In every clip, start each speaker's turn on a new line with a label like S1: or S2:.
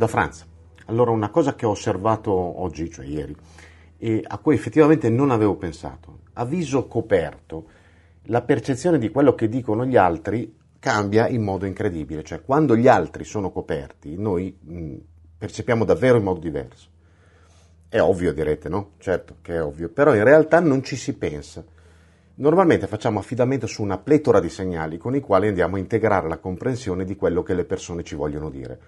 S1: Da Franza. Allora, una cosa che ho osservato oggi, cioè ieri, e a cui effettivamente non avevo pensato, a viso coperto, la percezione di quello che dicono gli altri cambia in modo incredibile, cioè quando gli altri sono coperti, noi mh, percepiamo davvero in modo diverso. È ovvio, direte, no? Certo che è ovvio, però in realtà non ci si pensa. Normalmente facciamo affidamento su una pletora di segnali con i quali andiamo a integrare la comprensione di quello che le persone ci vogliono dire.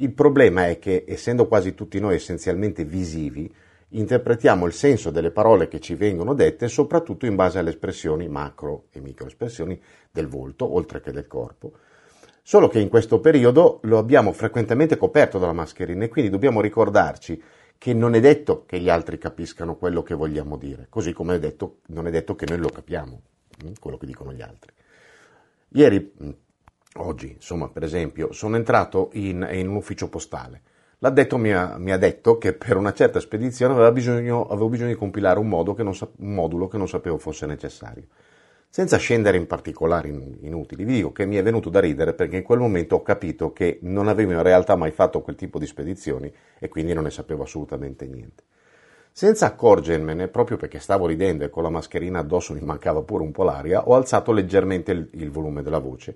S1: Il problema è che, essendo quasi tutti noi essenzialmente visivi, interpretiamo il senso delle parole che ci vengono dette soprattutto in base alle espressioni macro e micro espressioni del volto, oltre che del corpo. Solo che in questo periodo lo abbiamo frequentemente coperto dalla mascherina e quindi dobbiamo ricordarci che non è detto che gli altri capiscano quello che vogliamo dire, così come è detto, non è detto che noi lo capiamo, hm, quello che dicono gli altri. Ieri, hm, oggi, insomma, per esempio, sono entrato in, in un ufficio postale. L'addetto mi ha, mi ha, detto che per una certa spedizione aveva bisogno, avevo bisogno di compilare un, non, un modulo che non sapevo fosse necessario. Senza scendere in particolari inutili, vi dico che mi è venuto da ridere perché in quel momento ho capito che non avevo in realtà mai fatto quel tipo di spedizioni e quindi non ne sapevo assolutamente niente. Senza accorgermene, proprio perché stavo ridendo e con la mascherina addosso mi mancava pure un po' l'aria, ho alzato leggermente il, il volume della voce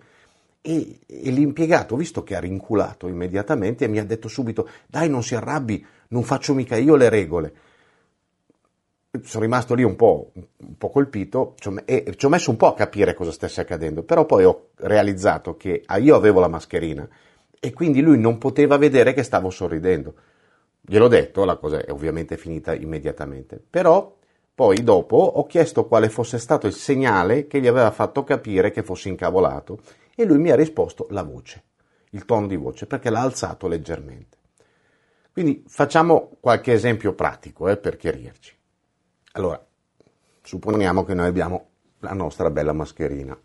S1: e, e l'impiegato, visto che ha rinculato immediatamente, mi ha detto subito: Dai, non si arrabbi, non faccio mica io le regole. Sono rimasto lì un po', un po colpito e ci ho messo un po' a capire cosa stesse accadendo, però poi ho realizzato che ah, io avevo la mascherina e quindi lui non poteva vedere che stavo sorridendo. Gliel'ho detto, la cosa è ovviamente finita immediatamente, però poi dopo ho chiesto quale fosse stato il segnale che gli aveva fatto capire che fossi incavolato e lui mi ha risposto la voce, il tono di voce, perché l'ha alzato leggermente. Quindi facciamo qualche esempio pratico eh, per chiarirci. Allora, supponiamo che noi abbiamo la nostra bella mascherina.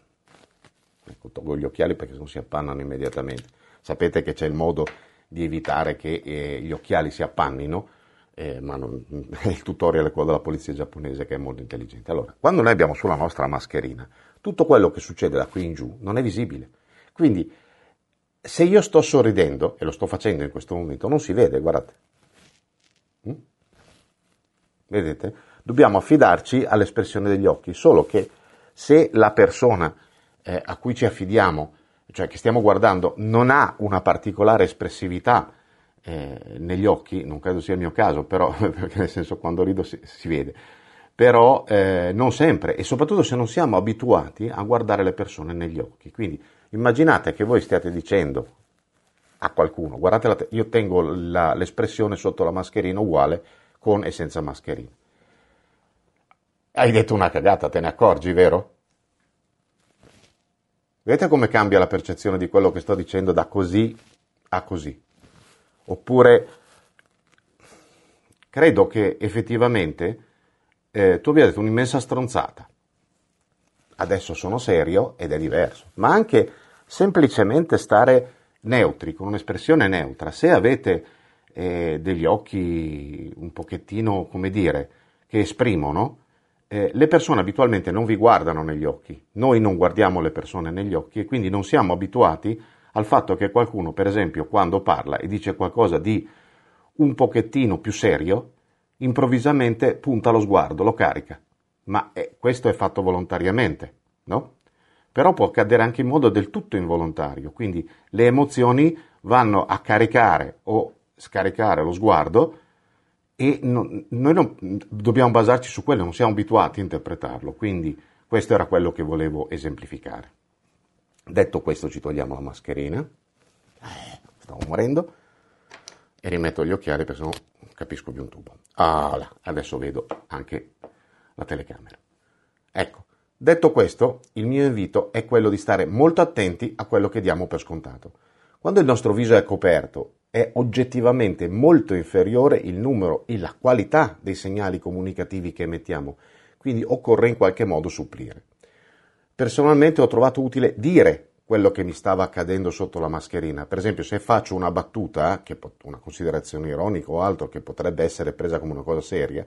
S1: Ecco, tolgo gli occhiali perché non si appannano immediatamente. Sapete che c'è il modo di evitare che eh, gli occhiali si appannino, eh, ma non, il tutorial è quello della polizia giapponese che è molto intelligente. Allora, quando noi abbiamo sulla nostra mascherina, tutto quello che succede da qui in giù non è visibile. Quindi, se io sto sorridendo, e lo sto facendo in questo momento, non si vede, guardate. Mm? Vedete? dobbiamo affidarci all'espressione degli occhi, solo che se la persona eh, a cui ci affidiamo, cioè che stiamo guardando, non ha una particolare espressività eh, negli occhi, non credo sia il mio caso, però, perché nel senso quando rido si, si vede, però eh, non sempre e soprattutto se non siamo abituati a guardare le persone negli occhi. Quindi immaginate che voi stiate dicendo a qualcuno, guardate, te- io tengo la, l'espressione sotto la mascherina uguale con e senza mascherina. Hai detto una cagata, te ne accorgi, vero? Vedete come cambia la percezione di quello che sto dicendo da così a così? Oppure credo che effettivamente eh, tu abbia detto un'immensa stronzata. Adesso sono serio ed è diverso. Ma anche semplicemente stare neutri, con un'espressione neutra. Se avete eh, degli occhi un pochettino, come dire, che esprimono, eh, le persone abitualmente non vi guardano negli occhi, noi non guardiamo le persone negli occhi e quindi non siamo abituati al fatto che qualcuno, per esempio, quando parla e dice qualcosa di un pochettino più serio, improvvisamente punta lo sguardo, lo carica. Ma eh, questo è fatto volontariamente, no? Però può accadere anche in modo del tutto involontario, quindi le emozioni vanno a caricare o scaricare lo sguardo e non, noi non, dobbiamo basarci su quello, non siamo abituati a interpretarlo, quindi questo era quello che volevo esemplificare. Detto questo ci togliamo la mascherina, eh, stavo morendo, e rimetto gli occhiali perché sennò capisco più un tubo. Ah, adesso vedo anche la telecamera. Ecco, detto questo, il mio invito è quello di stare molto attenti a quello che diamo per scontato. Quando il nostro viso è coperto è oggettivamente molto inferiore il numero e la qualità dei segnali comunicativi che emettiamo, quindi occorre in qualche modo supplire. Personalmente ho trovato utile dire quello che mi stava accadendo sotto la mascherina. Per esempio, se faccio una battuta, una considerazione ironica o altro che potrebbe essere presa come una cosa seria,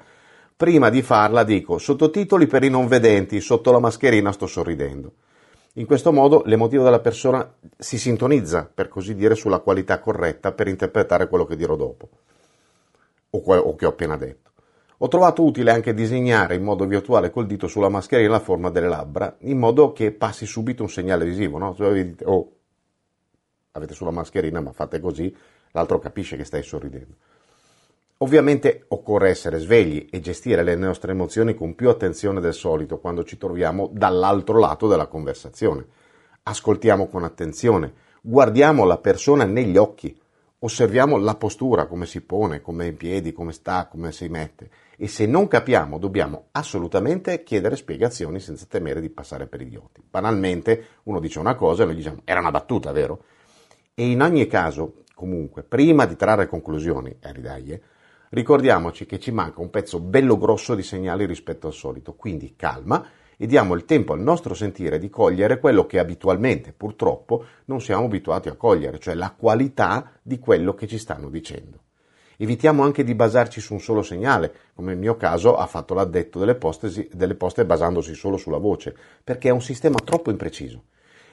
S1: prima di farla dico sottotitoli per i non vedenti, sotto la mascherina sto sorridendo. In questo modo l'emotivo della persona si sintonizza, per così dire, sulla qualità corretta per interpretare quello che dirò dopo o, que- o che ho appena detto. Ho trovato utile anche disegnare in modo virtuale col dito sulla mascherina la forma delle labbra, in modo che passi subito un segnale visivo, no? Voi dite, oh, avete sulla mascherina, ma fate così, l'altro capisce che stai sorridendo. Ovviamente occorre essere svegli e gestire le nostre emozioni con più attenzione del solito quando ci troviamo dall'altro lato della conversazione. Ascoltiamo con attenzione, guardiamo la persona negli occhi, osserviamo la postura, come si pone, come è in piedi, come sta, come si mette e se non capiamo dobbiamo assolutamente chiedere spiegazioni senza temere di passare per idioti. Banalmente uno dice una cosa e noi diciamo era una battuta, vero? E in ogni caso, comunque, prima di trarre conclusioni, eh, ridaglie, ricordiamoci che ci manca un pezzo bello grosso di segnali rispetto al solito, quindi calma e diamo il tempo al nostro sentire di cogliere quello che abitualmente, purtroppo, non siamo abituati a cogliere, cioè la qualità di quello che ci stanno dicendo. Evitiamo anche di basarci su un solo segnale, come nel mio caso ha fatto l'addetto delle poste, delle poste basandosi solo sulla voce, perché è un sistema troppo impreciso.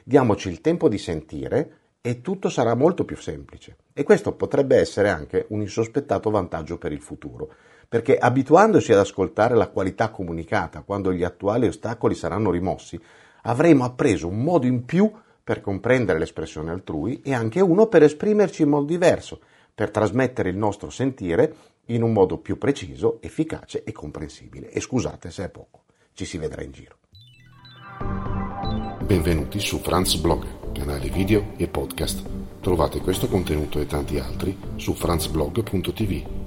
S1: Diamoci il tempo di sentire e tutto sarà molto più semplice. E questo potrebbe essere anche un insospettato vantaggio per il futuro, perché abituandosi ad ascoltare la qualità comunicata quando gli attuali ostacoli saranno rimossi, avremo appreso un modo in più per comprendere l'espressione altrui e anche uno per esprimerci in modo diverso, per trasmettere il nostro sentire in un modo più preciso, efficace e comprensibile. E scusate se è poco, ci si vedrà in giro.
S2: Benvenuti su Franz Blog canale video e podcast. Trovate questo contenuto e tanti altri su franzblog.tv